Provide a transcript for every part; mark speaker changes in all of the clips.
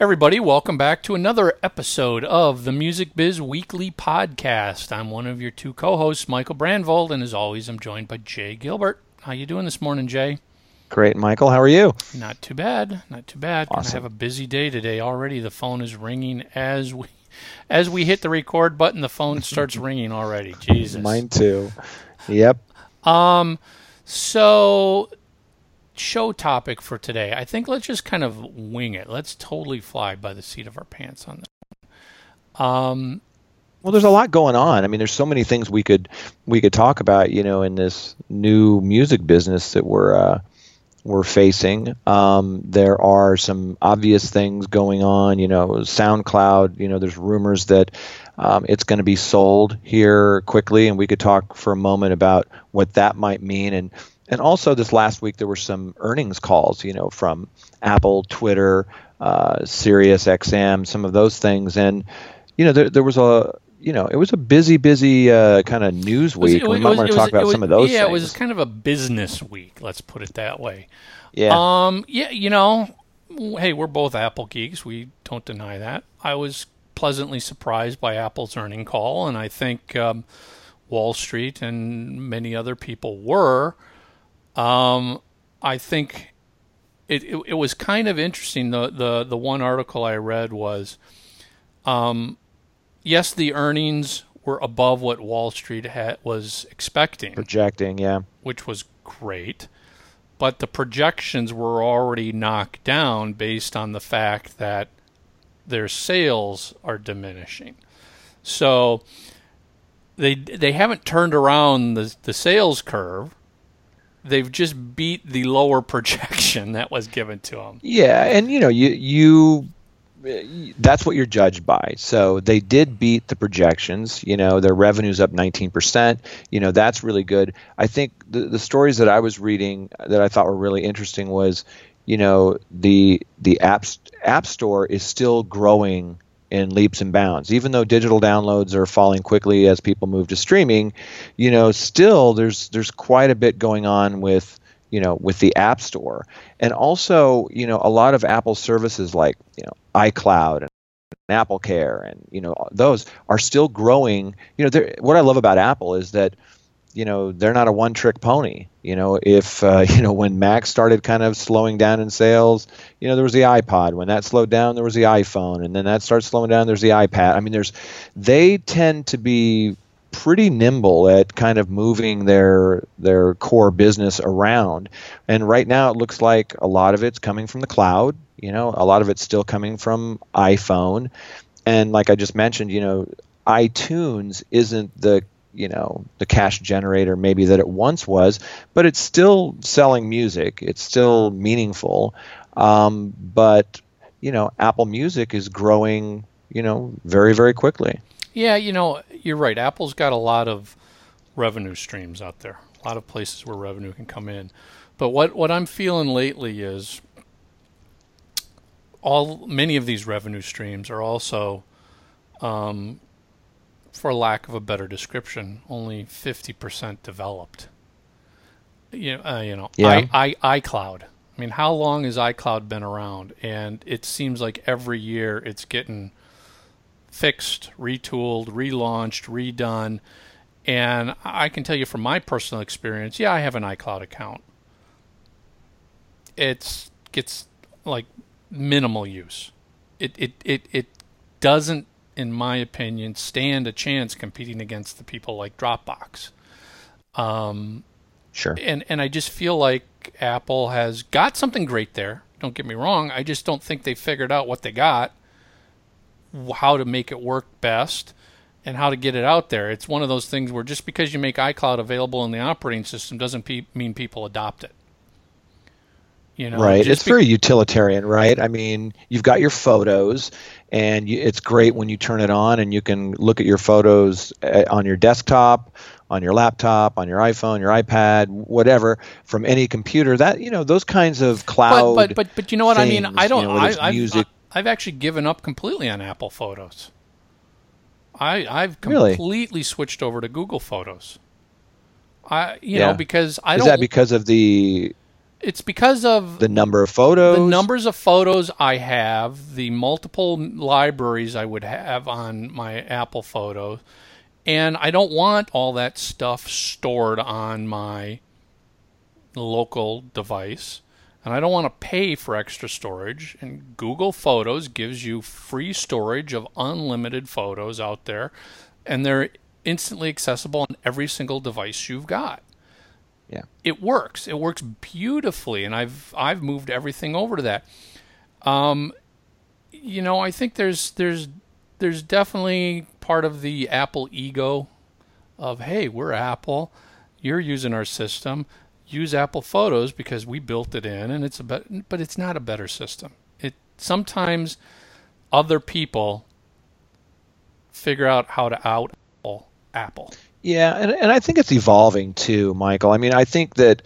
Speaker 1: Everybody, welcome back to another episode of the Music Biz Weekly Podcast. I'm one of your two co-hosts, Michael Brandvold, and as always, I'm joined by Jay Gilbert. How you doing this morning, Jay?
Speaker 2: Great, Michael. How are you?
Speaker 1: Not too bad. Not too bad. I
Speaker 2: Awesome.
Speaker 1: have a busy day today already. The phone is ringing as we as we hit the record button. The phone starts ringing already. Jesus.
Speaker 2: Mine too. Yep.
Speaker 1: Um, so show topic for today. I think let's just kind of wing it. Let's totally fly by the seat of our pants on this. Um,
Speaker 2: Well, there's a lot going on. I mean, there's so many things we could we could talk about. You know, in this new music business that we're uh, we're facing. Um, there are some obvious things going on. You know, SoundCloud. You know, there's rumors that um, it's going to be sold here quickly, and we could talk for a moment about what that might mean. And and also this last week there were some earnings calls. You know, from Apple, Twitter, uh, Sirius XM, some of those things, and you know, there, there was a you know, it was a busy, busy uh, kind of news
Speaker 1: it was-
Speaker 2: week.
Speaker 1: it
Speaker 2: we
Speaker 1: was-
Speaker 2: might want to talk about
Speaker 1: was-
Speaker 2: some of those
Speaker 1: Yeah,
Speaker 2: things.
Speaker 1: it was kind of a business week. Let's put it that way.
Speaker 2: yeah.
Speaker 1: Um, yeah, you know, hey, we're both Apple geeks. We don't deny that. I was pleasantly surprised by Apple's earning call, and I think um, Wall Street and many other people were. Um, I think it, it it was kind of interesting. The the the one article I read was, um, yes, the earnings were above what Wall Street had, was expecting
Speaker 2: projecting, yeah.
Speaker 1: which was great. But the projections were already knocked down based on the fact that their sales are diminishing. So they they haven't turned around the the sales curve. They've just beat the lower projection that was given to them.
Speaker 2: Yeah, and you know, you you that's what you're judged by. So they did beat the projections. You know, their revenue's up 19%. You know, that's really good. I think the the stories that I was reading that I thought were really interesting was, you know, the the app app store is still growing in leaps and bounds. Even though digital downloads are falling quickly as people move to streaming, you know, still there's there's quite a bit going on with you know with the app store and also you know a lot of apple services like you know icloud and apple care and you know those are still growing you know what i love about apple is that you know they're not a one trick pony. You know if uh, you know when mac started kind of slowing down in sales you know there was the ipod. When that slowed down there was the iphone. And then that starts slowing down there's the ipad. I mean there's they tend to be pretty nimble at kind of moving their their core business around. And right now it looks like a lot of it's coming from the cloud. You know a lot of it's still coming from iphone. And like i just mentioned you know itunes isn't the you know the cash generator maybe that it once was but it's still selling music it's still meaningful um, but you know apple music is growing you know very very quickly
Speaker 1: Yeah, you know, you're right. Apple's got a lot of revenue streams out there. A lot of places where revenue can come in. But what what I'm feeling lately is all many of these revenue streams are also um, for lack of a better description, only 50% developed. You know, uh, you know,
Speaker 2: Yeah.
Speaker 1: I, I, iCloud. I mean, how long has iCloud been around? And it seems like every year it's getting fixed, retooled, relaunched, redone. And I can tell you from my personal experience, yeah, I have an iCloud account. It's gets like minimal use. It it it, it doesn't, in my opinion, stand a chance competing against the people like Dropbox. Um,
Speaker 2: sure
Speaker 1: and and I just feel like Apple has got something great there. Don't get me wrong. I just don't think they figured out what they got, how to make it work best, and how to get it out there. It's one of those things where just because you make iCloud available in the operating system doesn't pe- mean people adopt it. You know,
Speaker 2: right it's very utilitarian right i mean you've got your photos and you, it's great when you turn it on and you can look at your photos uh, on your desktop on your laptop on your iphone your ipad whatever from any computer that you know those kinds of cloud
Speaker 1: but, but but but you know what I mean? I don't.
Speaker 2: know,
Speaker 1: I, I've, I've actually given up completely on Apple Photos. I I've
Speaker 2: Really?
Speaker 1: completely switched over to Google Photos. I you
Speaker 2: Yeah.
Speaker 1: know because I
Speaker 2: is
Speaker 1: don't
Speaker 2: that because of the
Speaker 1: It's because of
Speaker 2: the number of photos,
Speaker 1: the numbers of photos I have, the multiple libraries I would have on my Apple Photos, and I don't want all that stuff stored on my local device. And I don't want to pay for extra storage. And Google Photos gives you free storage of unlimited photos out there, and they're instantly accessible on every single device you've got.
Speaker 2: Yeah.
Speaker 1: It works. It works beautifully, and I've I've moved everything over to that. Um, you know, I think there's there's there's definitely part of the Apple ego of hey, we're Apple, you're using our system, use Apple Photos because we built it in, and it's a be- but it's not a better system. It sometimes other people figure out how to out Apple.
Speaker 2: Yeah, and and I think it's evolving too, Michael. I mean, I think that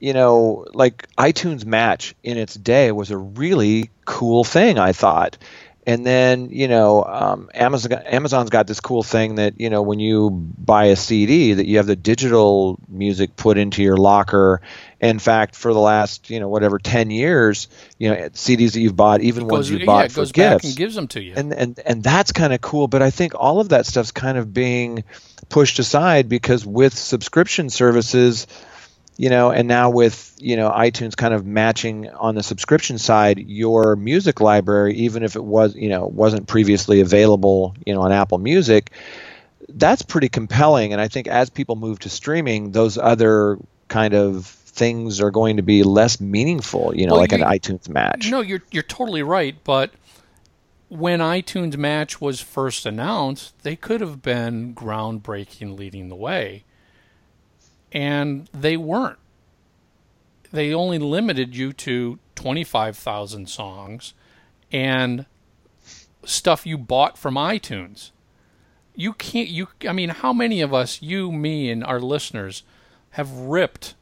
Speaker 2: you know, like iTunes Match in its day was a really cool thing. I thought. And then you know, um, Amazon Amazon's got this cool thing that you know when you buy a CD that you have the digital music put into your locker. In fact, for the last you know whatever ten years, you know CDs that you've bought, even ones you bought
Speaker 1: yeah,
Speaker 2: for
Speaker 1: goes
Speaker 2: gifts,
Speaker 1: back and gives them to you.
Speaker 2: And and and that's kind of cool. But I think all of that stuff's kind of being pushed aside because with subscription services you know and now with you know itunes kind of matching on the subscription side your music library even if it was you know wasn't previously available you know on apple music that's pretty compelling and i think as people move to streaming those other kind of things are going to be less meaningful you know
Speaker 1: well,
Speaker 2: like an itunes match
Speaker 1: no you're you're totally right but when iTunes Match was first announced, they could have been groundbreaking, leading the way. And they weren't. They only limited you to 25,000 songs and stuff you bought from iTunes. You can't, you, I mean, how many of us, you, me, and our listeners, have ripped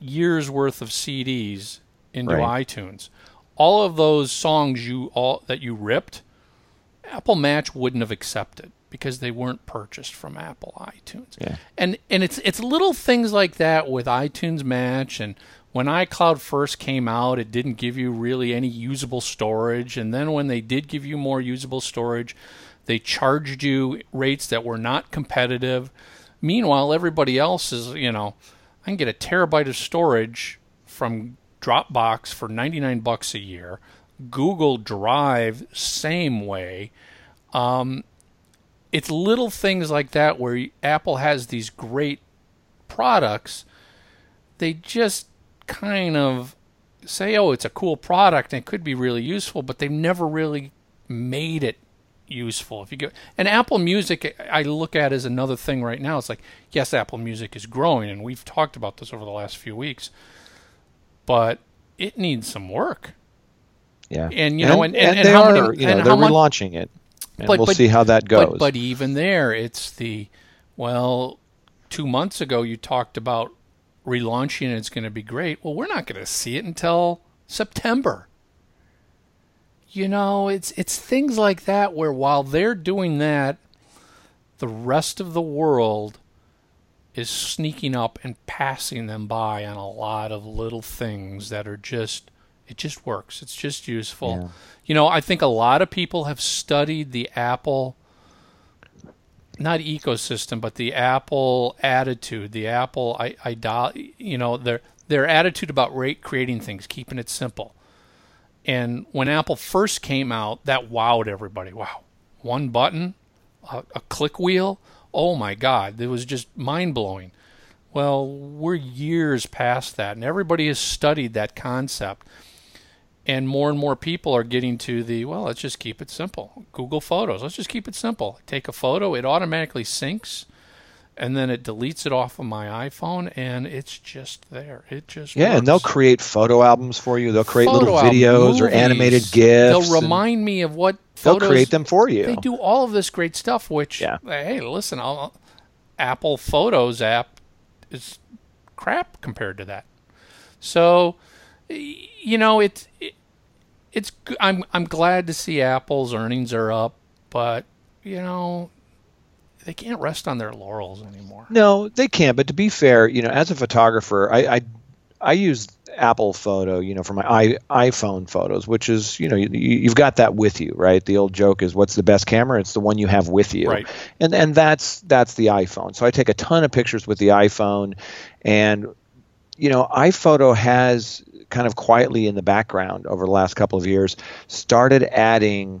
Speaker 1: years worth of CDs into right. iTunes? all of those songs you all that you ripped, Apple Match wouldn't have accepted because they weren't purchased from Apple iTunes.
Speaker 2: Yeah.
Speaker 1: And and it's it's little things like that with iTunes Match and when iCloud first came out, it didn't give you really any usable storage and then when they did give you more usable storage, they charged you rates that were not competitive. Meanwhile, everybody else is, you know, I can get a terabyte of storage from Dropbox for 99 bucks a year. Google Drive, same way. Um, it's little things like that where Apple has these great products. They just kind of say, oh, it's a cool product and it could be really useful, but they've never really made it useful. If you go and Apple Music, I look at as another thing right now. It's like, yes, Apple Music is growing, and we've talked about this over the last few weeks but it needs some work.
Speaker 2: Yeah,
Speaker 1: and you know, and, and,
Speaker 2: and,
Speaker 1: and
Speaker 2: they
Speaker 1: how
Speaker 2: are,
Speaker 1: many,
Speaker 2: you know, they're relaunching it, and
Speaker 1: but,
Speaker 2: we'll
Speaker 1: but,
Speaker 2: see how that goes.
Speaker 1: But, but even there, it's the well, two months ago you talked about relaunching and it's going to be great. Well, we're not going to see it until September. You know, it's it's things like that where while they're doing that, the rest of the world is sneaking up and passing them by on a lot of little things that are just it just works. It's just useful.
Speaker 2: Yeah.
Speaker 1: You know, I think a lot of people have studied the Apple not ecosystem, but the Apple attitude, the Apple I, I you know, their their attitude about rate creating things, keeping it simple. And when Apple first came out, that wowed everybody. Wow, one button, a, a click wheel oh my God, it was just mind blowing. Well, we're years past that, and everybody has studied that concept. And more and more people are getting to the, well, let's just keep it simple. Google Photos, let's just keep it simple. Take a photo, it automatically syncs, and then it deletes it off of my iPhone, and it's just there. It just
Speaker 2: yeah,
Speaker 1: works.
Speaker 2: and they'll create photo albums for you. They'll create
Speaker 1: Photo
Speaker 2: little
Speaker 1: album,
Speaker 2: videos or animated GIFs.
Speaker 1: They'll remind me of what photos, They'll
Speaker 2: create them for you.
Speaker 1: They do all of this great stuff. Which,
Speaker 2: Yeah.
Speaker 1: hey, listen, I'll, Apple Photos app is crap compared to that. So, you know, it's it, it's. I'm I'm glad to see Apple's earnings are up, but you know, they can't rest on their laurels anymore.
Speaker 2: No, they can't. But to be fair, you know, as a photographer, I, I I use Apple Photo, you know, for my I, iPhone photos, which is, you know, you, you've got that with you, right? The old joke is, what's the best camera? It's the one you have with you,
Speaker 1: right?
Speaker 2: And and that's that's the iPhone. So I take a ton of pictures with the iPhone, and you know, iPhoto has kind of quietly in the background over the last couple of years started adding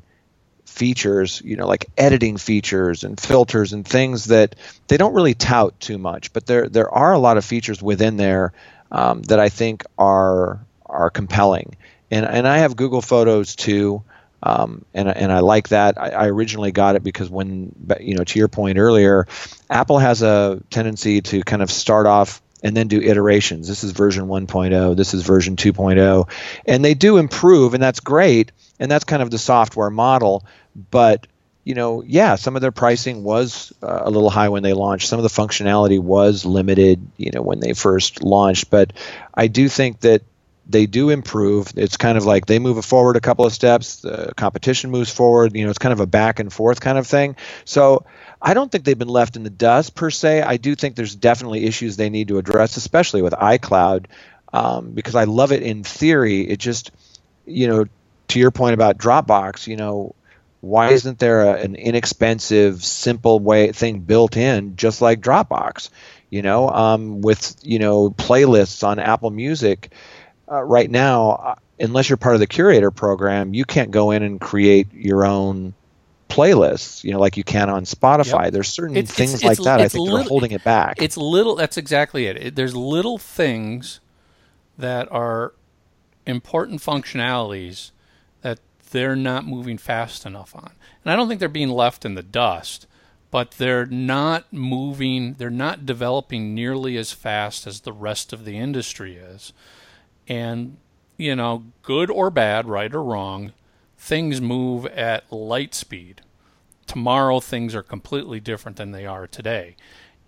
Speaker 2: features, you know, like editing features and filters and things that they don't really tout too much, but there there are a lot of features within there um, that I think are are compelling. And and I have Google Photos too. Um, and and I like that. I, I, originally got it because when you know to your point earlier, Apple has a tendency to kind of start off and then do iterations. This is version 1.0. This is version 2.0, and they do improve, and that's great. And that's kind of the software model. But you know, yeah, some of their pricing was uh, a little high when they launched. Some of the functionality was limited, you know, when they first launched. But I do think that they do improve. It's kind of like they move forward a couple of steps, the competition moves forward. You know, it's kind of a back and forth kind of thing. So I don't think they've been left in the dust per se. I do think there's definitely issues they need to address, especially with iCloud, um, because I love it in theory. It just, you know, to your point about Dropbox, you know, why isn't there a, an inexpensive, simple way thing built in, just like Dropbox? You know, um, with you know playlists on Apple Music uh, right now, uh, unless you're part of the curator program, you can't go in and create your own playlists. You know, like you can on Spotify. Yep. There's certain it's, things it's, like it's, that. I think little, they're holding it back.
Speaker 1: It's little. That's exactly it. it. There's little things that are important functionalities that they're not moving fast enough on. And I don't think they're being left in the dust, but they're not moving, they're not developing nearly as fast as the rest of the industry is. And, you know, good or bad, right or wrong, things move at light speed. Tomorrow things are completely different than they are today.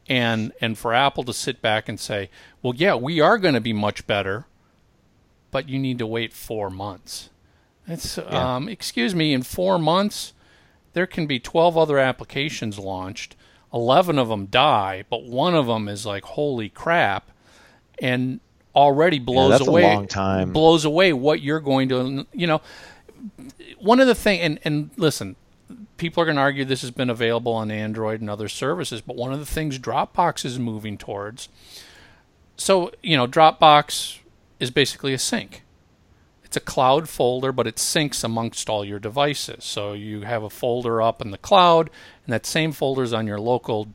Speaker 1: And and for Apple to sit back and say, "Well, yeah, we are going to be much better, but you need to wait 4 months." It's yeah. um, excuse me, in four months, there can be twelve other applications launched. Eleven of them die, but one of them is like holy crap, and already blows
Speaker 2: yeah,
Speaker 1: away. Blows away what you're going to. You know, one of the thing, and and listen, people are going to argue this has been available on Android and other services, but one of the things Dropbox is moving towards. So you know, Dropbox is basically a sync it's a cloud folder, but it syncs amongst all your devices. So you have a folder up in the cloud, and that same folder is on your local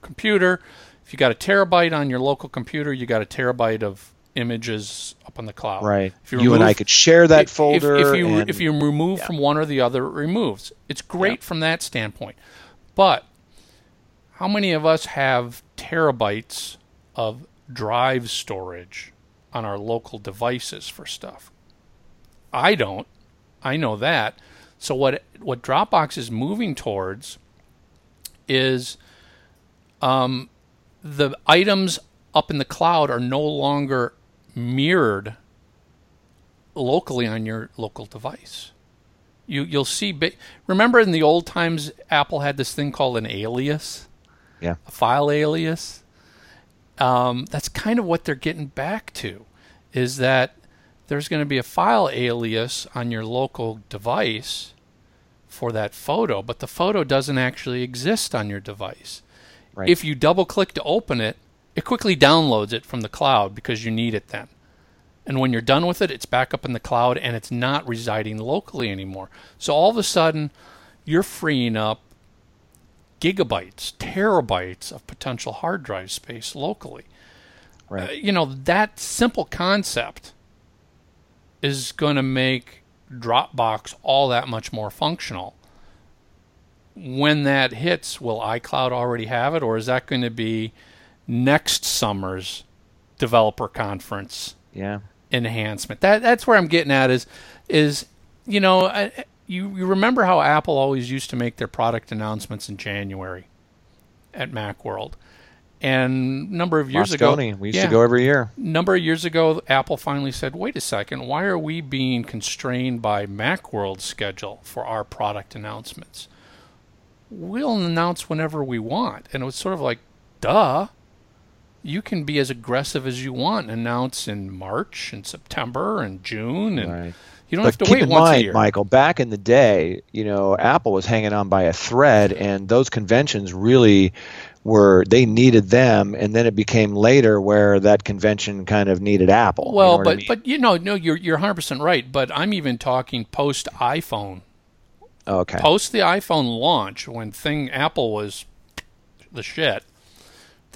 Speaker 1: computer. If you got a terabyte on your local computer, you got a terabyte of images up on the cloud.
Speaker 2: Right. If you, remove, you and I could share that if, folder.
Speaker 1: If, if you and, if you remove yeah. from one or the other, it removes. It's great yeah. from that standpoint. But how many of us have terabytes of drive storage on our local devices for stuff? I don't. I know that. So what what Dropbox is moving towards is um, the items up in the cloud are no longer mirrored locally on your local device. You you'll see. Ba- Remember in the old times, Apple had this thing called an alias.
Speaker 2: Yeah.
Speaker 1: A file alias. Um, that's kind of what they're getting back to, is that there's going to be a file alias on your local device for that photo, but the photo doesn't actually exist on your device. Right. If you double click to open it, it quickly downloads it from the cloud because you need it then. And when you're done with it, it's back up in the cloud and it's not residing locally anymore. So all of a sudden, you're freeing up gigabytes, terabytes of potential hard drive space locally. Right. Uh, you know, that simple concept is going to make Dropbox all that much more functional. When that hits, will iCloud already have it, or is that going to be next summer's developer conference?
Speaker 2: Yeah.
Speaker 1: Enhancement. That that's where I'm getting at is is you know I, you you remember how Apple always used to make their product announcements in January at MacWorld and a number of years
Speaker 2: Moscone.
Speaker 1: ago,
Speaker 2: we used yeah, to go every year.
Speaker 1: Number of years ago, Apple finally said, "Wait a second, why are we being constrained by MacWorld's schedule for our product announcements? We'll announce whenever we want." And it was sort of like, "Duh." You can be as aggressive as you want and announce in March and September and June and
Speaker 2: Right.
Speaker 1: you don't
Speaker 2: But
Speaker 1: have to
Speaker 2: keep
Speaker 1: wait
Speaker 2: in
Speaker 1: once a year.
Speaker 2: Michael, back in the day, you know, Apple was hanging on by a thread, and those conventions really were they needed them, and then it became later where that convention kind of needed Apple. you
Speaker 1: well,
Speaker 2: know what I
Speaker 1: but
Speaker 2: mean?
Speaker 1: but you know, no, you're you're 100% right, but I'm even talking post iPhone.
Speaker 2: okay,
Speaker 1: Post the iPhone launch when thing Apple was the shit.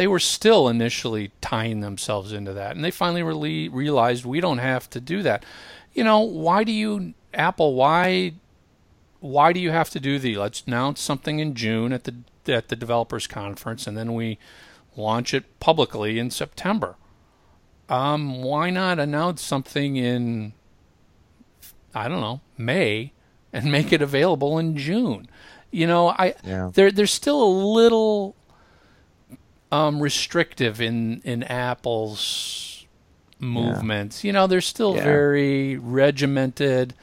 Speaker 1: They were still initially tying themselves into that, and they finally really realized we don't have to do that. You know, why do you Apple? Why why do you have to do the let's announce something in June at the at the developers conference and then we launch it publicly in September? Um, why not announce something in I don't know May and make it available in June? You know, I
Speaker 2: Yeah.
Speaker 1: there there's still a little um, restrictive in in Apple's movements. You know, they're still
Speaker 2: Yeah.
Speaker 1: very regimented.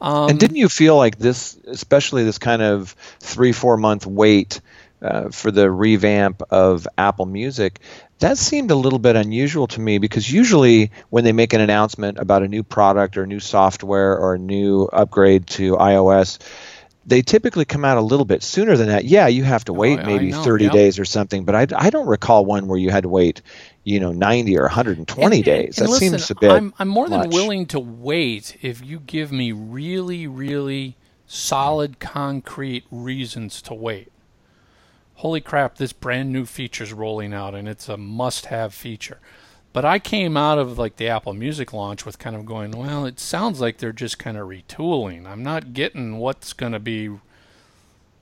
Speaker 1: Um,
Speaker 2: and didn't you feel like this, especially this kind of three four month wait uh, for the revamp of Apple Music? That seemed a little bit unusual to me because usually when they make an announcement about a new product or new software or a new upgrade to iOS, they typically come out a little bit sooner than that. Yeah, you have to oh, wait
Speaker 1: Oh,
Speaker 2: maybe
Speaker 1: know,
Speaker 2: 30
Speaker 1: yep.
Speaker 2: days or something, but I, I don't recall one where you had to wait, you know, 90 or 120
Speaker 1: And-
Speaker 2: days.
Speaker 1: and
Speaker 2: that
Speaker 1: listen,
Speaker 2: seems a bit.
Speaker 1: I'm, I'm more than
Speaker 2: much.
Speaker 1: willing to wait if you give me really, really solid, concrete reasons to wait. Holy crap, this brand new feature's rolling out and it's a must have feature. But I came out of like the Apple Music launch with kind of going, well, it sounds like they're just kind of retooling. I'm not getting what's going to be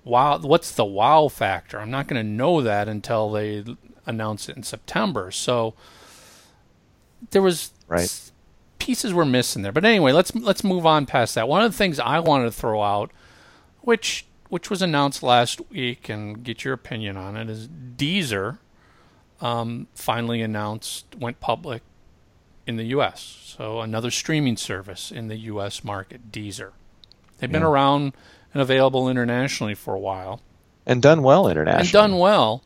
Speaker 1: wow what's the wow factor. I'm not going to know that until they announce it in September. So there was
Speaker 2: Right.
Speaker 1: pieces were missing there. But anyway, let's let's move on past that. One of the things I wanted to throw out, which which was announced last week, and get your opinion on it, is Deezer um, finally announced went public in the U.S. So another streaming service in the U.S. market, Deezer. They've been
Speaker 2: Yeah.
Speaker 1: around and available internationally for a while
Speaker 2: and done well internationally.
Speaker 1: and done well.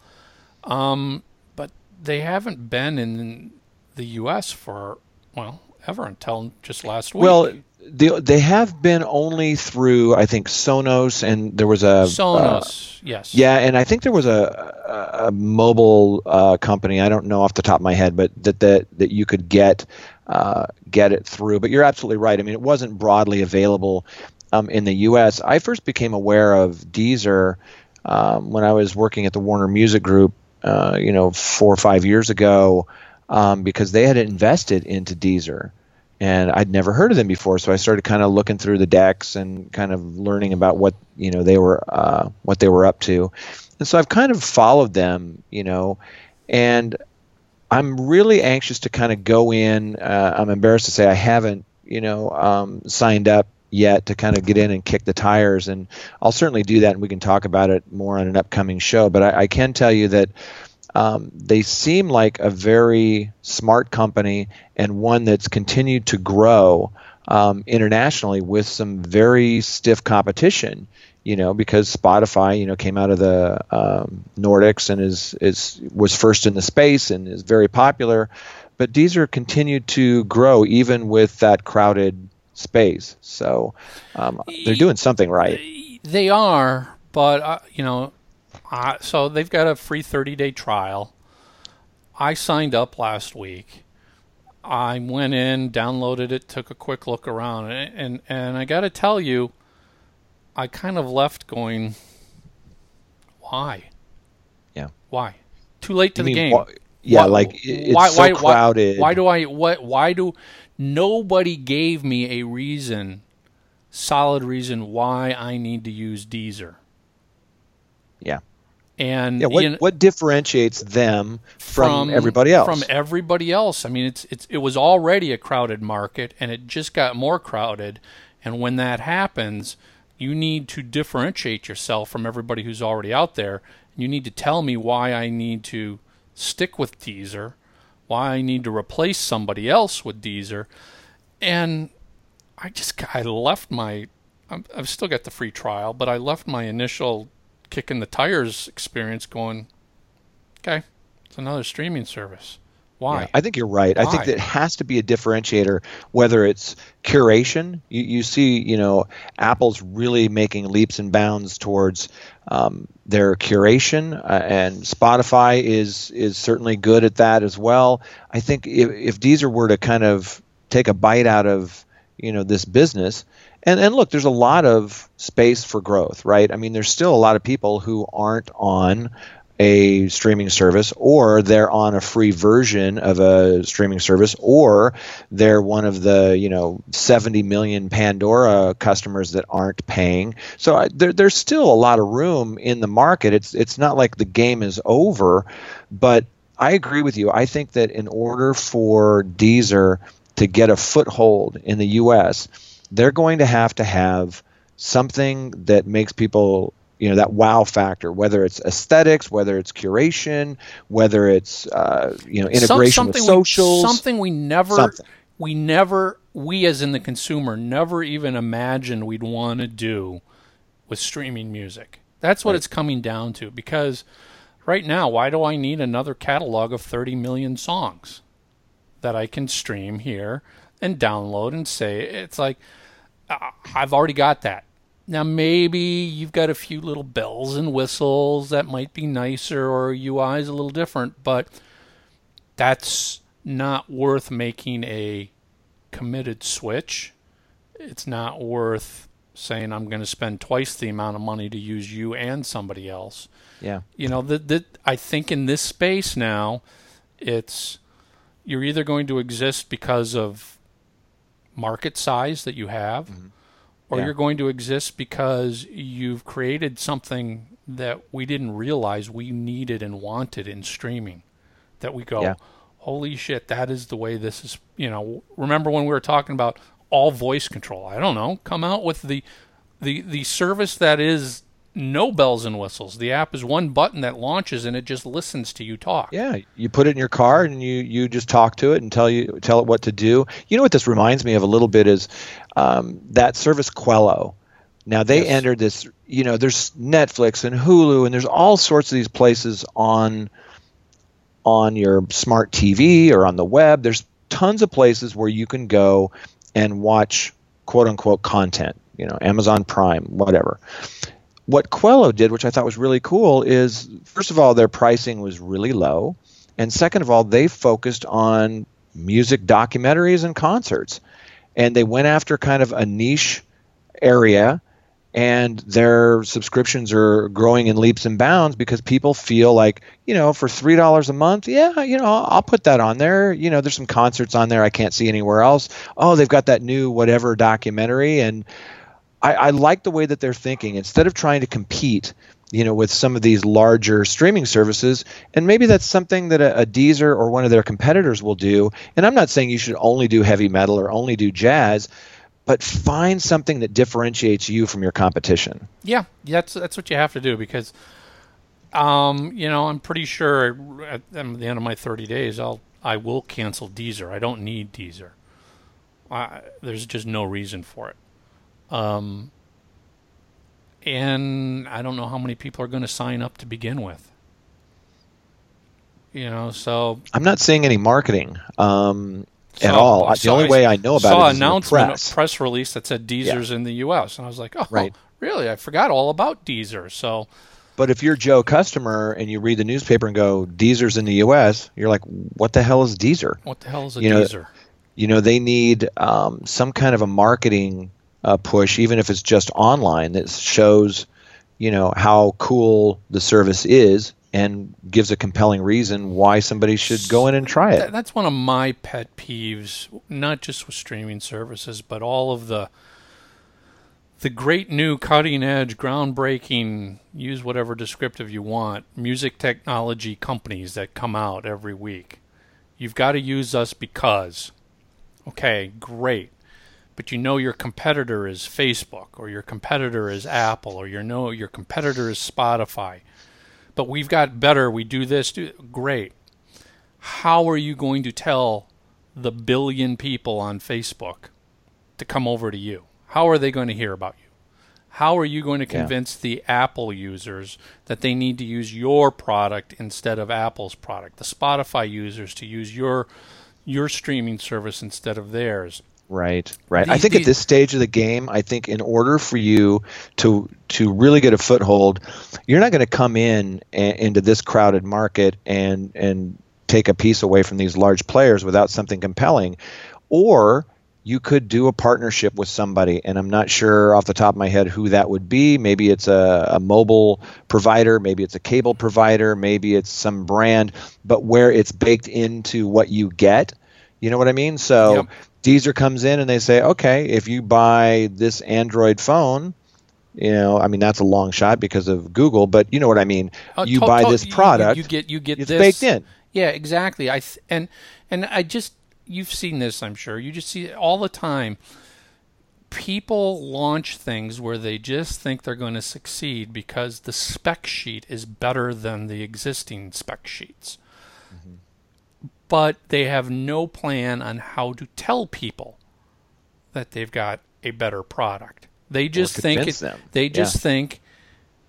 Speaker 1: Um, but they haven't been in the U.S. for well ever until just last week.
Speaker 2: Well, they, they have been only through I think Sonos, and there was a uh,
Speaker 1: Sonos, yes,
Speaker 2: yeah, and I think there was a, a, a mobile uh, company. I don't know off the top of my head, but that that, that you could get uh, get it through. But you're absolutely right. I mean, it wasn't broadly available um, in the U.S. I first became aware of Deezer um, when I was working at the Warner Music Group. Uh, you know, four or five years ago, um, because they had invested into Deezer and I'd never heard of them before. So I started kind of looking through the decks and kind of learning about what you know they were uh, what they were up to, and so I've kind of followed them, you know, and I'm really anxious to kind of go in. Uh, I'm embarrassed to say I haven't, you know, um, signed up yet to kind of get in and kick the tires, and I'll certainly do that, and we can talk about it more on an upcoming show. But I, I can tell you that um, they seem like a very smart company and one that's continued to grow um, internationally with some very stiff competition. You know, because Spotify, you know, came out of the um, Nordics and is is was first in the space and is very popular, but Deezer continued to grow even with that crowded space. So um, they're doing something right.
Speaker 1: they are. But uh, you know, uh, so they've got a free 30 day trial. I signed up last week. I went in, downloaded it, took a quick look around, and and, and I got to tell you, I kind of left going, why?
Speaker 2: Yeah.
Speaker 1: Why? Too late to
Speaker 2: I
Speaker 1: the
Speaker 2: mean,
Speaker 1: game.
Speaker 2: wha- yeah,
Speaker 1: Why-
Speaker 2: like it's
Speaker 1: why,
Speaker 2: so
Speaker 1: why,
Speaker 2: crowded.
Speaker 1: Why, why do I? What? Why do? Nobody gave me a reason, solid reason why I need to use Deezer.
Speaker 2: Yeah.
Speaker 1: And
Speaker 2: Yeah, what
Speaker 1: you know,
Speaker 2: what differentiates them from, everybody else?
Speaker 1: From everybody else. I mean, it's it's it was already a crowded market, and it just got more crowded. And when that happens, you need to differentiate yourself from everybody who's already out there. You need to tell me why I need to stick with Deezer, why I need to replace somebody else with Deezer, and I just I left my I've still got the free trial, but I left my initial kicking the tires experience going. Okay, it's another streaming service. Why?
Speaker 2: Yeah, I think you're right.
Speaker 1: Why?
Speaker 2: I think that it has to be a differentiator, whether it's curation. You, you see, you know, Apple's really making leaps and bounds towards um, their curation, uh, and Spotify is is certainly good at that as well. I think if, if Deezer were to kind of take a bite out of you know this business, and and look, there's a lot of space for growth, right? I mean, there's still a lot of people who aren't on a streaming service or they're on a free version of a streaming service or they're one of the you know 70 million pandora customers that aren't paying. So I, there, there's still a lot of room in the market. It's it's not like the game is over but i agree with you. I think that in order for deezer to get a foothold in the us they're going to have to have something that makes people you know that wow factor whether it's aesthetics whether it's curation whether it's uh, you know integration
Speaker 1: Some,
Speaker 2: with
Speaker 1: something
Speaker 2: socials
Speaker 1: We, something we never,
Speaker 2: Something.
Speaker 1: we never, we as in the consumer, never even imagined we'd want to do with streaming music. That's what it's coming down to. Because right now, why do I need another catalog of 30 million songs that I can stream here and download and say it's like I've already got that. Now maybe you've got a few little bells and whistles that might be nicer or UI is a little different, but that's not worth making a committed switch. It's not worth saying I'm going to spend twice the amount of money to use you and somebody else.
Speaker 2: yeah
Speaker 1: You know, that that I think in this space now, it's you're either going to exist because of market size that you have, mm-hmm. or
Speaker 2: Yeah.
Speaker 1: you're going to exist because you've created something that we didn't realize we needed and wanted in streaming. That we go,
Speaker 2: Yeah.
Speaker 1: holy shit, that is the way this is. You know, remember when we were talking about all voice control? I don't know. Come out with the the the service that is no bells and whistles. The app is one button that launches and it just listens to you talk.
Speaker 2: yeah you put it in your car and you you just talk to it and tell you tell it what to do you know what this reminds me of a little bit is um, that service qello now they
Speaker 1: Yes.
Speaker 2: entered this you know there's netflix and hulu and there's all sorts of these places on on your smart tv or on the web there's tons of places where you can go and watch quote unquote content you know amazon prime whatever what Qello did, which I thought was really cool, is first of all, their pricing was really low. And second of all, they focused on music documentaries and concerts. And they went after kind of a niche area. And their subscriptions are growing in leaps and bounds because people feel like, you know, for $3 a month, yeah, you know, I'll, put that on there. You know, there's some concerts on there I can't see anywhere else. Oh, they've got that new whatever documentary. And I, I like the way that they're thinking. Instead of trying to compete, you know, with some of these larger streaming services, and maybe that's something that a, a Deezer or one of their competitors will do. And I'm not saying you should only do heavy metal or only do jazz, but find something that differentiates you from your competition.
Speaker 1: Yeah, that's that's what you have to do because, um, you know, I'm pretty sure at, the end of my 30 days, I'll I will cancel Deezer. I don't need Deezer. I, there's just no reason for it. Um, and I don't know how many people are going to sign up to begin with. You know, so
Speaker 2: I'm not seeing any marketing um, at all.
Speaker 1: I
Speaker 2: the only way I know about
Speaker 1: saw
Speaker 2: it is
Speaker 1: announcement,
Speaker 2: press.
Speaker 1: a press release that said Deezer's in the U.S. and I was like, oh,
Speaker 2: Right.
Speaker 1: really? I forgot all about Deezer. So
Speaker 2: But if you're Joe customer and you read the newspaper and go Deezer's in the U.S., you're like, what the hell is Deezer?
Speaker 1: what the hell is a
Speaker 2: You know,
Speaker 1: Deezer?
Speaker 2: you know they need um, some kind of a marketing uh, push even if it's just online that shows you know how cool the service is and gives a compelling reason why somebody should go in and try it
Speaker 1: that's one of my pet peeves, not just with streaming services, but all of the the great new cutting edge, groundbreaking, use whatever descriptive you want, music technology companies that come out every week. You've got to use us because. Okay, great. But you know your competitor is Facebook or your competitor is Apple or you know your competitor is Spotify. But we've got better, we do this, do great how are you going to tell the billion people on Facebook to come over to you? How are they going to hear about you? How are you going to convince yeah. the Apple users that they need to use your product instead of Apple's product? The Spotify users to use your your streaming service instead of theirs.
Speaker 2: Right, right. The, I think the, at this stage of the game, I think in order for you to to really get a foothold, you're not going to come in a, into this crowded market and and take a piece away from these large players without something compelling, or you could do a partnership with somebody, and I'm not sure off the top of my head who that would be. Maybe it's a, a mobile provider, maybe it's a cable provider, maybe it's some brand, but where it's baked into what you get. You know what I mean? So yep. Deezer comes in and they say, okay, if you buy this Android phone, you know, I mean that's a long shot because of Google, but you know what I mean. Uh, you to- buy to- this product,
Speaker 1: you, you, get you get
Speaker 2: it's
Speaker 1: this.
Speaker 2: baked in.
Speaker 1: Yeah, exactly. I th- and and I just you've seen this, I'm sure. You just see it all the time. People launch things where they just think they're going to succeed because the spec sheet is better than the existing spec sheets. But they have no plan on how to tell people that they've got a better product. They just think it, they just yeah. think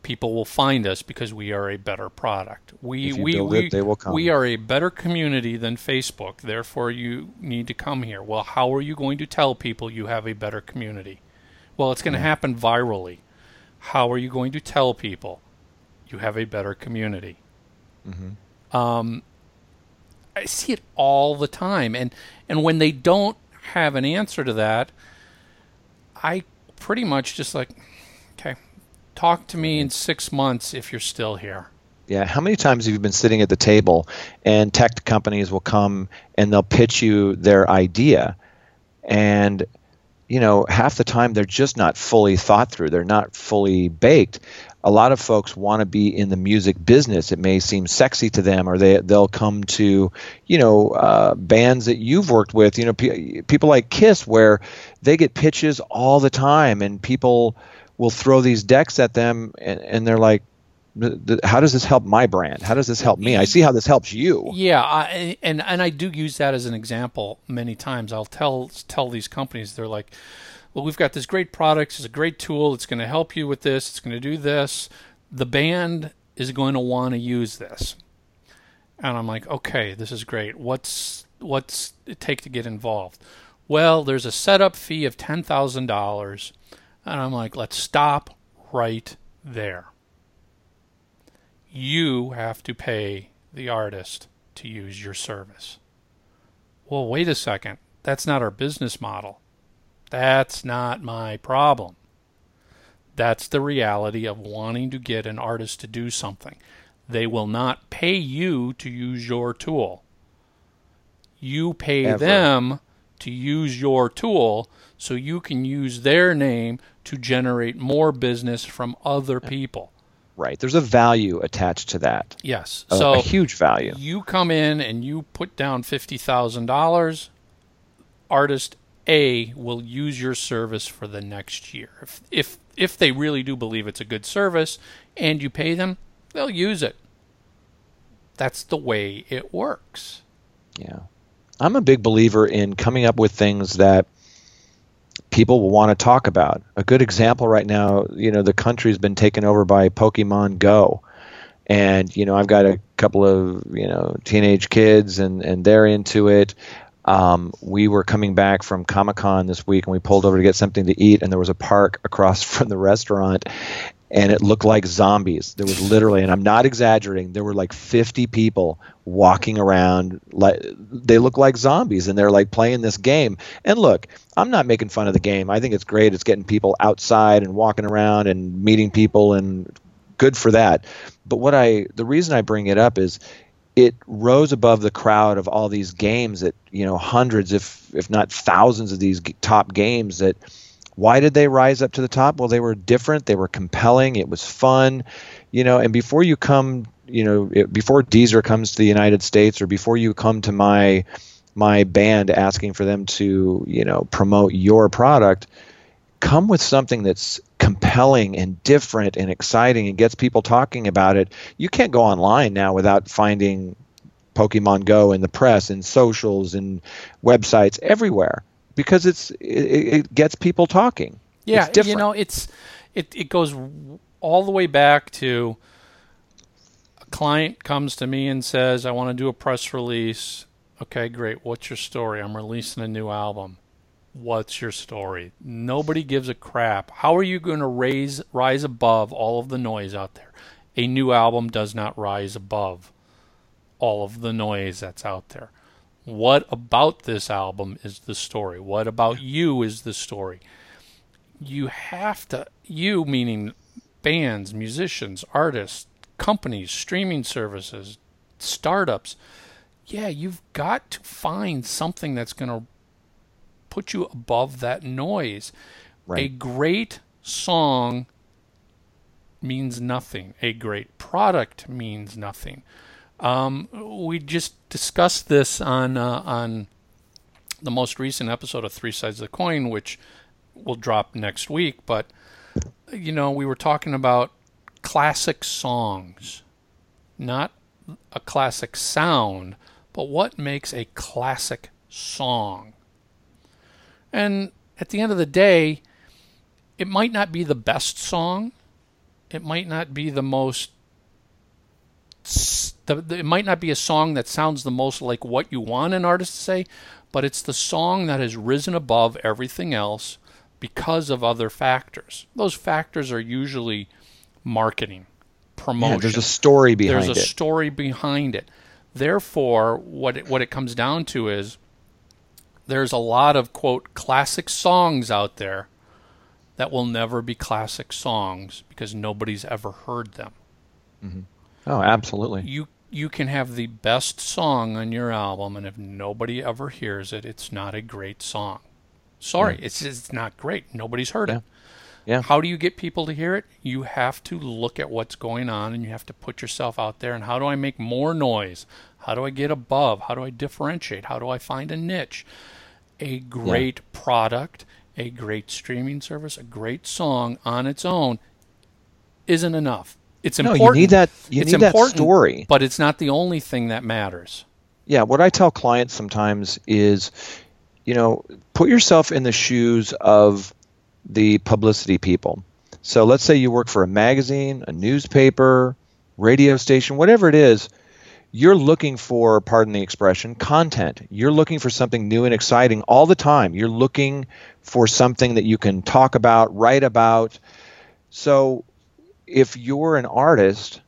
Speaker 1: people will find us because we are a better product. We we we,
Speaker 2: it, they will come.
Speaker 1: we are a better community than Facebook. Therefore, you need to come here. Well, how are you going to tell people you have a better community? Well, it's going to happen virally. How are you going to tell people you have a better community? Mm-hmm. Um, I see it all the time, and and when they don't have an answer to that, I pretty much just like, okay, Talk to me in six months if you're still here.
Speaker 2: Yeah, how many times have you been sitting at the table and tech companies will come and they'll pitch you their idea and you know, half the time they're just not fully thought through. They're not fully baked. A lot of folks want to be in the music business. It may seem sexy to them, or they they'll come to, you know, uh, bands that you've worked with. You know, people like Kiss, where they get pitches all the time, and people will throw these decks at them and, and they're like how does this help my brand how does this help me i see how this helps you
Speaker 1: yeah I, and and i do use that as an example many times i'll tell tell these companies they're like well we've got this great product it's a great tool it's going to help you with this it's going to do this the band is going to want to use this and i'm like okay this is great what's what's it take to get involved well there's a setup fee of $10000 and I'm like, let's stop right there. You have to pay the artist to use your service. Well, wait a second. That's not our business model. That's not my problem. That's the reality of wanting to get an artist to do something. They will not pay you to use your tool. You pay Ever. them to use your tool so you can use their name to generate more business from other people.
Speaker 2: Right. There's a value attached to that.
Speaker 1: Yes.
Speaker 2: A,
Speaker 1: so
Speaker 2: a huge value.
Speaker 1: You come in and you put down fifty thousand dollars. Artist A will use your service for the next year. If if if they really do believe it's a good service and you pay them, they'll use it. That's the way it works.
Speaker 2: Yeah. I'm a big believer in coming up with things that people will want to talk about. A good example right now, you know, the country's been taken over by Pokemon Go. And, you know, I've got a couple of, you know, teenage kids and, and they're into it. Um, we were coming back from Comic Con this week and we pulled over to get something to eat, and there was a park across from the restaurant and it looked like zombies. There was literally, and I'm not exaggerating, there were like 50 people walking around like they look like zombies and they're like playing this game. And look, I'm not making fun of the game. I think it's great. It's getting people outside and walking around and meeting people and good for that. But what I the reason I bring it up is it rose above the crowd of all these games that, you know, hundreds if if not thousands of these top games that why did they rise up to the top? Well, they were different. They were compelling. It was fun, you know. And before you come, you know, it, before Deezer comes to the United States, or before you come to my my band asking for them to, you know, promote your product, come with something that's compelling and different and exciting and gets people talking about it. You can't go online now without finding Pokemon Go in the press and socials and websites everywhere because it's it, it gets people talking.
Speaker 1: Yeah, you know, it's it it goes all the way back to a client comes to me and says, "I want to do a press release." Okay, great. What's your story? I'm releasing a new album. What's your story? Nobody gives a crap. How are you going to raise rise above all of the noise out there? A new album does not rise above all of the noise that's out there. What about this album is the story? What about you is the story? You have to, you meaning bands, musicians, artists, companies, streaming services, startups. Yeah, you've got to find something that's going to put you above that noise.
Speaker 2: Right.
Speaker 1: A great song means nothing. A great product means nothing. Um, we just discussed this on uh, on the most recent episode of Three Sides of the Coin, which will drop next week. But you know, we were talking about classic songs, not a classic sound, but what makes a classic song. And at the end of the day, it might not be the best song. It might not be the most the, the, it might not be a song that sounds the most like what you want an artist to say, but it's the song that has risen above everything else because of other factors. Those factors are usually marketing, promotion.
Speaker 2: Yeah, there's a story behind it.
Speaker 1: there's a story behind it. Therefore, what it, what it comes down to is there's a lot of quote classic songs out there that will never be classic songs because nobody's ever heard them.
Speaker 2: Mm-hmm. Oh, absolutely.
Speaker 1: You you can have the best song on your album, and if nobody ever hears it, it's not a great song. Sorry, yeah. it's it's not great. Nobody's heard
Speaker 2: yeah.
Speaker 1: it.
Speaker 2: Yeah.
Speaker 1: How do you get people to hear it? You have to look at what's going on, and you have to put yourself out there. And how do I make more noise? How do I get above? How do I differentiate? How do I find a niche? A great yeah. product, a great streaming service, a great song on its own isn't enough it's important.
Speaker 2: No, you need that. You
Speaker 1: it's
Speaker 2: need
Speaker 1: important,
Speaker 2: that story,
Speaker 1: but it's not the only thing that matters.
Speaker 2: Yeah, what I tell clients sometimes is, you know, put yourself in the shoes of the publicity people. So let's say you work for a magazine, a newspaper, radio station, whatever it is. You're looking for, pardon the expression, content. You're looking for something new and exciting all the time. You're looking for something that you can talk about, write about. So if you're an artist,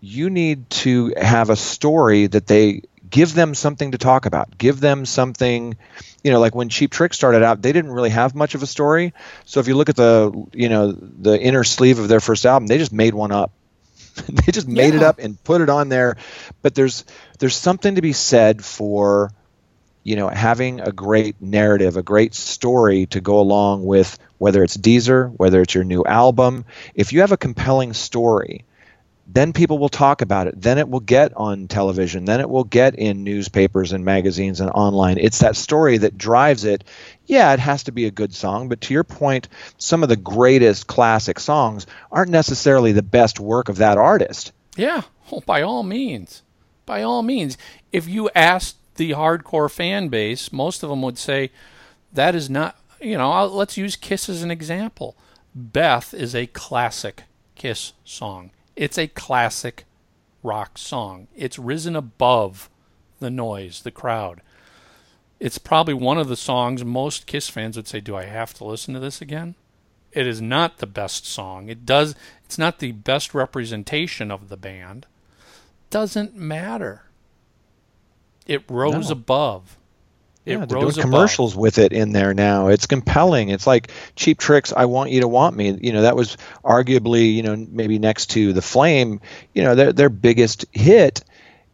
Speaker 2: you need to have a story that they give them something to talk about. Give them something, you know, like when Cheap Trick started out, they didn't really have much of a story. So if you look at the, you know, the inner sleeve of their first album, they just made one up. they just made yeah. it up and put it on there. But there's there's something to be said for you know having a great narrative, a great story to go along with whether it's Deezer, whether it's your new album. If you have a compelling story, then people will talk about it. Then it will get on television. Then it will get in newspapers and magazines and online. It's that story that drives it. Yeah, it has to be a good song, but to your point, some of the greatest classic songs aren't necessarily the best work of that artist.
Speaker 1: Yeah, oh, by all means. By all means. If you asked the hardcore fan base, most of them would say that is not you know, I'll, let's use Kiss as an example. Beth is a classic Kiss song. It's a classic rock song. It's risen above the noise, the crowd. It's probably one of the songs most Kiss fans would say, "Do I have to listen to this again?" It is not the best song. It does it's not the best representation of the band. Doesn't matter. It rose no. above
Speaker 2: yeah, they're doing commercials
Speaker 1: above.
Speaker 2: with it in there now. It's compelling. It's like Cheap Tricks. I want you to want me. You know, that was arguably, you know, maybe next to the Flame. You know, their their biggest hit,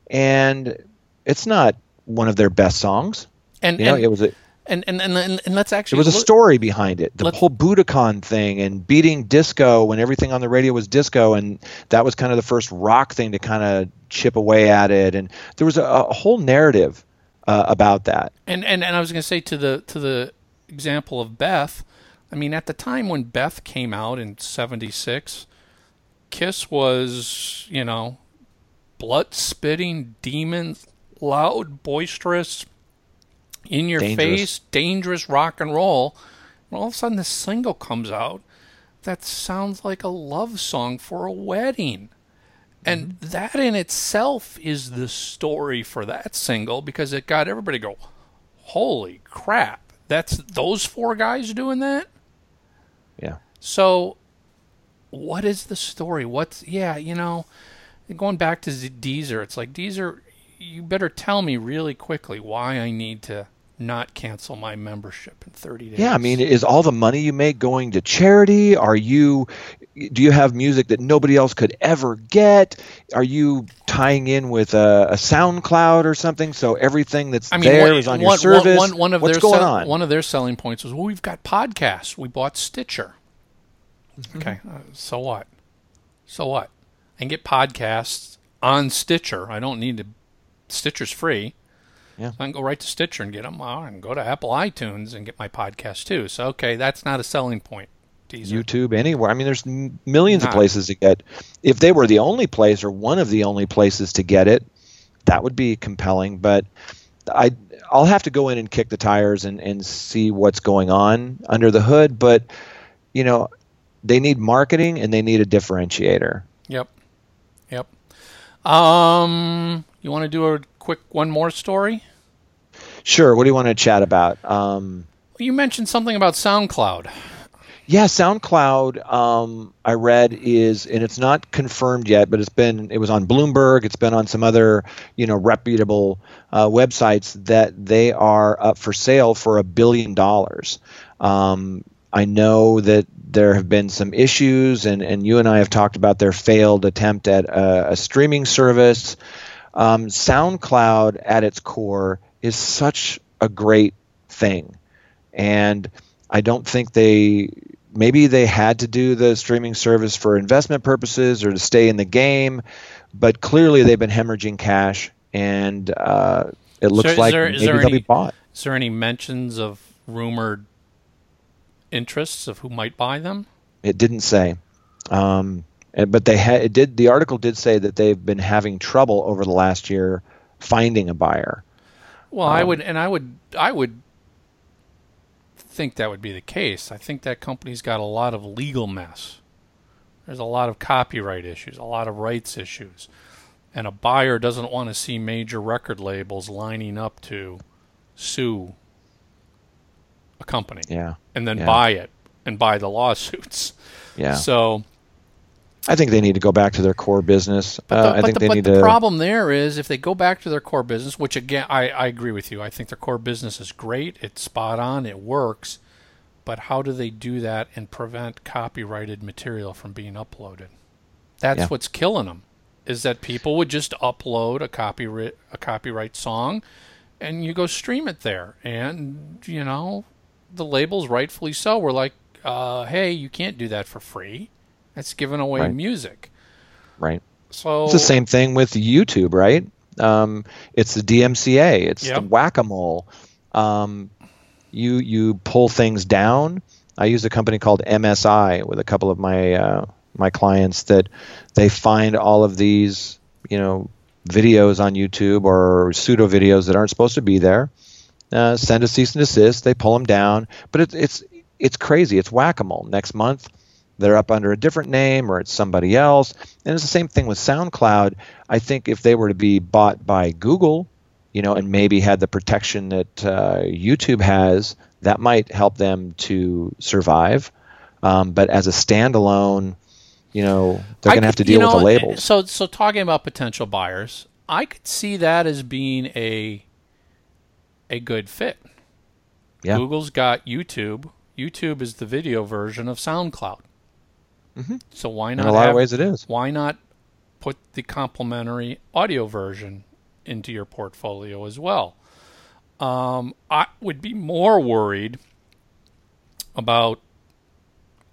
Speaker 2: and it's not one of their best songs.
Speaker 1: And
Speaker 2: you know,
Speaker 1: and,
Speaker 2: it was a,
Speaker 1: and, and and and let's actually.
Speaker 2: There was a story behind it. The whole Budokan thing and beating disco when everything on the radio was disco, and that was kind of the first rock thing to kind of chip away at it. And there was a, a whole narrative uh, about that.
Speaker 1: And, and and I was going to say to the to the example of Beth, I mean, at the time when Beth came out in '76, Kiss was you know blood spitting, demon, loud, boisterous, in your face, dangerous rock and roll. And all of a sudden, this single comes out that sounds like a love song for a wedding. And mm-hmm. that in itself is the story for that single because it got everybody go, holy crap, that's those four guys doing that?
Speaker 2: Yeah.
Speaker 1: So, what is the story? What's, yeah, you know, going back to Deezer, it's like, Deezer, you better tell me really quickly why I need to not cancel my membership in 30 days.
Speaker 2: Yeah, I mean, is all the money you make going to charity? Are you do you have music that nobody else could ever get? Are you tying in with a, a SoundCloud or something so everything that's
Speaker 1: I mean,
Speaker 2: there
Speaker 1: one,
Speaker 2: is on
Speaker 1: one,
Speaker 2: your service?
Speaker 1: One, one of
Speaker 2: What's
Speaker 1: their
Speaker 2: going
Speaker 1: sell-
Speaker 2: on?
Speaker 1: One of their selling points was, well, we've got podcasts. We bought Stitcher.
Speaker 2: Mm-hmm.
Speaker 1: Okay, uh, so what? So what? And get podcasts on Stitcher. I don't need to. Stitcher's free.
Speaker 2: Yeah.
Speaker 1: So I can go right to Stitcher and get them. I can go to Apple iTunes and get my podcast too. So okay, that's not a selling point. Deezer.
Speaker 2: YouTube, anywhere. I mean, there's millions
Speaker 1: Not.
Speaker 2: of places to get. If they were the only place or one of the only places to get it, that would be compelling. But I, I'll have to go in and kick the tires and, and see what's going on under the hood. But you know, they need marketing and they need a differentiator.
Speaker 1: Yep. Yep. Um, you want to do a quick one more story?
Speaker 2: Sure. What do you want to chat about? Um,
Speaker 1: You mentioned something about SoundCloud.
Speaker 2: Yeah, SoundCloud. Um, I read is, and it's not confirmed yet, but it's been. It was on Bloomberg. It's been on some other, you know, reputable uh, websites that they are up for sale for a billion dollars. Um, I know that there have been some issues, and and you and I have talked about their failed attempt at a, a streaming service. Um, SoundCloud, at its core, is such a great thing, and I don't think they maybe they had to do the streaming service for investment purposes or to stay in the game, but clearly they've been hemorrhaging cash, and uh, it looks
Speaker 1: is
Speaker 2: like
Speaker 1: there-
Speaker 2: maybe they'll
Speaker 1: any-
Speaker 2: be bought.
Speaker 1: Is there any mentions of rumored interests of who might buy them?
Speaker 2: It didn't say, um, and- but they had. It did. The article did say that they've been having trouble over the last year finding a buyer.
Speaker 1: Well, I
Speaker 2: Um,
Speaker 1: would, and I would, I would think that would be the case. I think that company's got a lot of legal mess. There's a lot of copyright issues, a lot of rights issues, and a buyer doesn't want to see major record labels lining up to sue a company
Speaker 2: Yeah,
Speaker 1: and then
Speaker 2: Yeah.
Speaker 1: buy it and buy the lawsuits.
Speaker 2: yeah.
Speaker 1: So
Speaker 2: I think they need to go back to their core business.
Speaker 1: But
Speaker 2: uh,
Speaker 1: the,
Speaker 2: I
Speaker 1: but
Speaker 2: think
Speaker 1: the,
Speaker 2: they
Speaker 1: but
Speaker 2: need
Speaker 1: the
Speaker 2: to.
Speaker 1: problem there is if they go back to their core business, which again I, I agree with you. I think their core business is great. It's spot on. It works. But how do they do that and prevent copyrighted material from being uploaded? That's
Speaker 2: Yeah.
Speaker 1: what's killing them. Is that people would just upload a copyright a copyright song, and you go stream it there, and you know the labels rightfully so were like, uh, "Hey, you can't do that for free. That's giving away
Speaker 2: Right.
Speaker 1: music."
Speaker 2: right.
Speaker 1: So
Speaker 2: It's the same thing with YouTube, right? Um, it's the DMCA. It's
Speaker 1: Yep.
Speaker 2: the whack a mole. Um, you you pull things down. I use a company called MSI with a couple of my uh, my clients that they find all of these you know videos on YouTube or pseudo videos that aren't supposed to be there. Uh, send a cease and desist. They pull them down, but it's it's it's crazy. It's whack a mole. Next month, they're up under a different name or it's somebody else. And it's the same thing with SoundCloud. I think if they were to be bought by Google, you know, and maybe had the protection that uh, YouTube has, that might help them to survive. Um, but as a standalone, you know, they're going to have to
Speaker 1: could- you
Speaker 2: deal with the labels.
Speaker 1: So, so talking about potential buyers, I could see that as being a a good fit.
Speaker 2: Yeah.
Speaker 1: Google's got YouTube. YouTube is the video version of SoundCloud.
Speaker 2: Mhm.
Speaker 1: So why not?
Speaker 2: In a lot
Speaker 1: have,
Speaker 2: of ways, it is.
Speaker 1: Why not put the complementary audio version into your portfolio as well? Um, I would be more worried about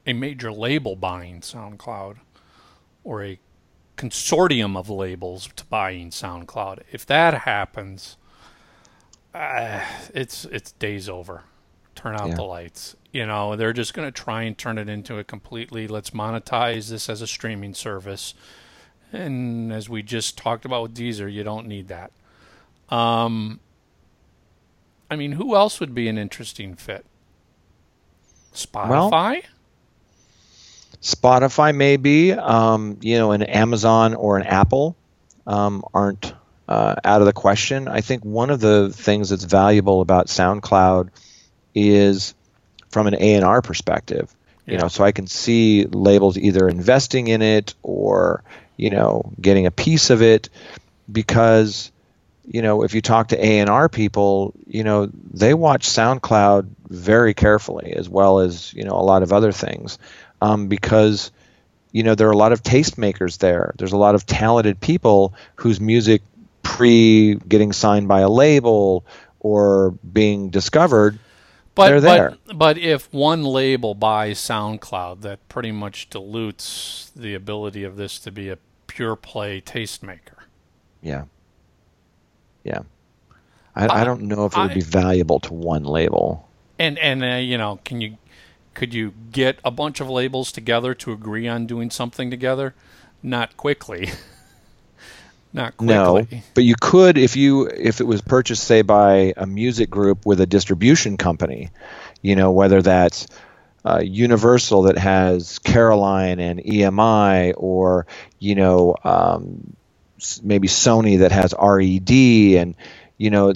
Speaker 1: a major label buying SoundCloud or a consortium of labels to buying SoundCloud. If that happens, uh, it's it's days over. Turn out
Speaker 2: Yeah.
Speaker 1: the lights. You know, they're just going to try and turn it into a completely let's monetize this as a streaming service. And as we just talked about with Deezer, you don't need that. Um, I mean, who else would be an interesting fit? Spotify?
Speaker 2: Spotify maybe, um, you know, an Amazon or an Apple um, aren't uh, out of the question. I think one of the things that's valuable about SoundCloud is from an A&R perspective. You know, so I can see labels either investing in it or you know getting a piece of it because you know if you talk to A&R people, you know they watch SoundCloud very carefully as well as you know a lot of other things um, because you know there are a lot of tastemakers there. There's a lot of talented people whose music pre getting signed by a label or being discovered
Speaker 1: but,
Speaker 2: they're there.
Speaker 1: But, but if one label buys SoundCloud, that pretty much dilutes the ability of this to be a pure play tastemaker.
Speaker 2: Yeah. Yeah. I, I, I don't know if it would I, be valuable to one label.
Speaker 1: And and uh, you know, can you could you get a bunch of labels together to agree on doing something together? Not quickly. Not quickly.
Speaker 2: No, but you could if you if it was purchased, say, by a music group with a distribution company. You know, whether that's uh, Universal that has Caroline and EMI, or you know, um, maybe Sony that has RED, and you know,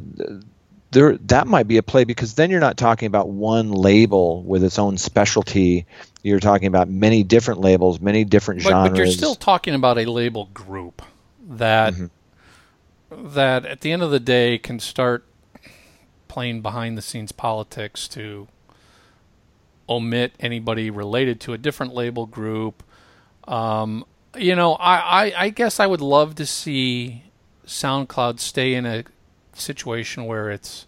Speaker 2: there that might be a play because then you're not talking about one label with its own specialty. You're talking about many different labels, many different
Speaker 1: but,
Speaker 2: genres.
Speaker 1: But you're still talking about a label group that mm-hmm. that at the end of the day can start playing behind the scenes politics to omit anybody related to a different label group. Um, you know, I, I, I guess I would love to see SoundCloud stay in a situation where it's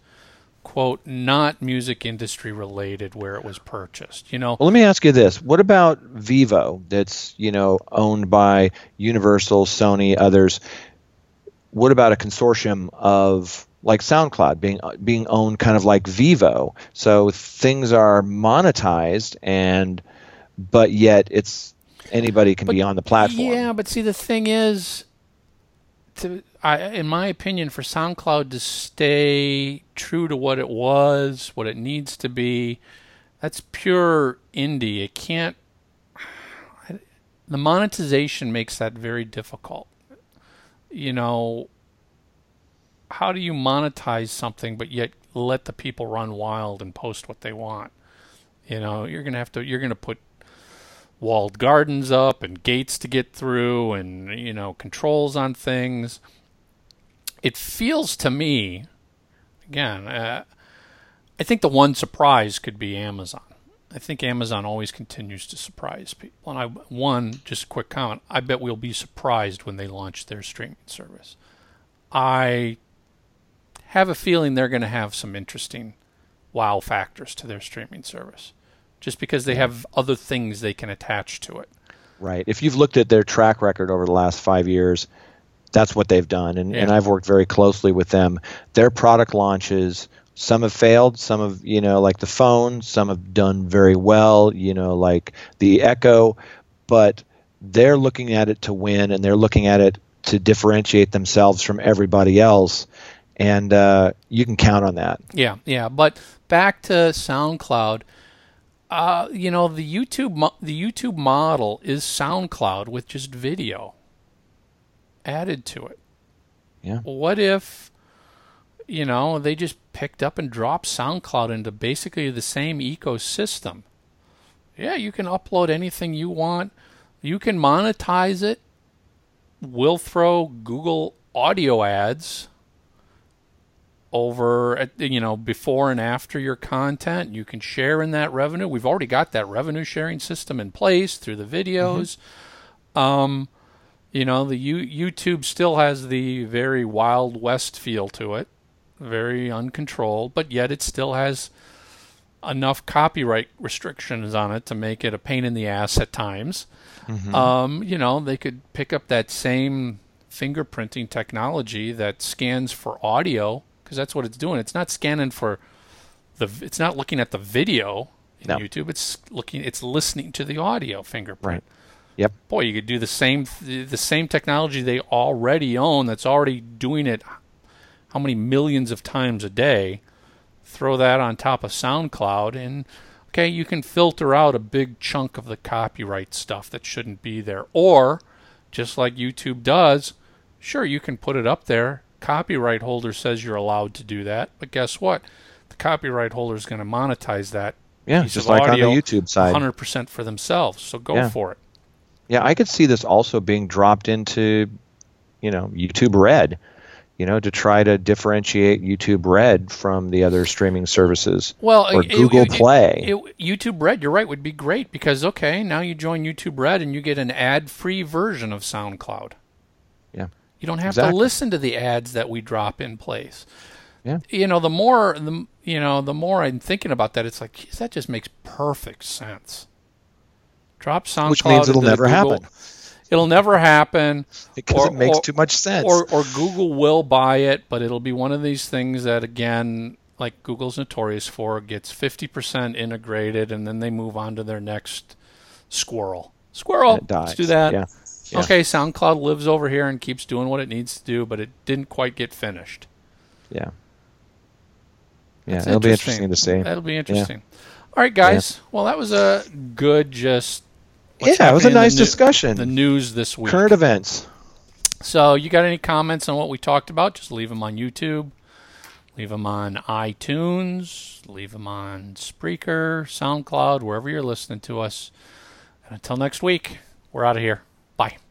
Speaker 1: quote not music industry related where it was purchased you know
Speaker 2: well let me ask you this what about vevo that's you know owned by universal sony others what about a consortium of like SoundCloud being being owned kind of like Vevo. So things are monetized and but yet it's anybody can
Speaker 1: but,
Speaker 2: be on the platform.
Speaker 1: Yeah, but see the thing is to I, in my opinion, for SoundCloud to stay true to what it was, what it needs to be, that's pure indie. It can't. The monetization makes that very difficult. You know, how do you monetize something but yet let the people run wild and post what they want? You know, you're gonna have to. You're gonna put walled gardens up and gates to get through, and you know, controls on things it feels to me, again, uh, I think the one surprise could be Amazon. I think Amazon always continues to surprise people. And I one just a quick comment. I bet we'll be surprised when they launch their streaming service. I have a feeling they're going to have some interesting wow factors to their streaming service, just because they have other things they can attach to it.
Speaker 2: Right. If you've looked at their track record over the last five years, that's what they've done, and, yeah. and I've worked very closely with them. Their product launches, some have failed, some have you know like the phone, some have done very well, you know like the Echo, but they're looking at it to win, and they're looking at it to differentiate themselves from everybody else, and uh, you can count on that.
Speaker 1: Yeah, yeah. But back to SoundCloud. Uh, you know the YouTube mo- the YouTube model is SoundCloud with just video added to it.
Speaker 2: Yeah.
Speaker 1: What if, you know, they just picked up and dropped SoundCloud into basically the same ecosystem? Yeah, you can upload anything you want. You can monetize it. We'll throw Google audio ads over you know before and after your content you can share in that revenue we've already got that revenue sharing system in place through the videos mm-hmm. um, you know, the U- YouTube still has the very Wild West feel to it, very uncontrolled, but yet it still has enough copyright restrictions on it to make it a pain in the ass at times. Mm-hmm. Um, you know, they could pick up that same fingerprinting technology that scans for audio because that's what it's doing. It's not scanning for the. It's not looking at the video in no. YouTube. It's looking. It's listening to the audio fingerprint.
Speaker 2: Right. Yep.
Speaker 1: Boy, you could do the same the same technology they already own that's already doing it how many millions of times a day. Throw that on top of SoundCloud and Okay, you can filter out a big chunk of the copyright stuff that shouldn't be there. Or, just like YouTube does, sure, you can put it up there. Copyright holder says you're allowed to do that. But guess what? The copyright holder is going to monetize that
Speaker 2: yeah, just like on the YouTube side.
Speaker 1: 100% for themselves. So go
Speaker 2: Yeah.
Speaker 1: for it.
Speaker 2: Yeah, I could see this also being dropped into, you know, YouTube Red, you know, to try to differentiate YouTube Red from the other streaming services.
Speaker 1: Well,
Speaker 2: or
Speaker 1: it-
Speaker 2: Google
Speaker 1: it-
Speaker 2: Play.
Speaker 1: it- YouTube Red, you're right, would be great because okay, now you join YouTube Red and you get an ad-free version of SoundCloud.
Speaker 2: Yeah.
Speaker 1: You don't have to listen to the ads that we drop in place.
Speaker 2: Yeah.
Speaker 1: You know, the more the you know, the more I'm thinking about that, it's like geez, that just makes perfect sense. Drop SoundCloud,
Speaker 2: Which means it'll never
Speaker 1: Google-
Speaker 2: happen.
Speaker 1: It'll never happen.
Speaker 2: because
Speaker 1: Or-
Speaker 2: it makes
Speaker 1: or-
Speaker 2: too much sense.
Speaker 1: or or Google will buy it, but it'll be one of these things that again, like Google's notorious for, gets 50% integrated and then they move on to their next squirrel. Squirrel. Let's do that.
Speaker 2: Yeah. Yeah.
Speaker 1: Okay, SoundCloud lives over here and keeps doing what it needs to do, but it didn't quite get finished.
Speaker 2: Yeah. Yeah,
Speaker 1: That's
Speaker 2: it'll be interesting to see.
Speaker 1: That'll be interesting. All right, guys. Well, that was a good just.
Speaker 2: yeah, it was a
Speaker 1: the
Speaker 2: nice
Speaker 1: new-
Speaker 2: discussion.
Speaker 1: The news this week.
Speaker 2: Current events.
Speaker 1: So, you got any comments on what we talked about? Just leave them on YouTube, leave them on iTunes, leave them on Spreaker, SoundCloud, wherever you're listening to us. And until next week, we're out of here. Bye.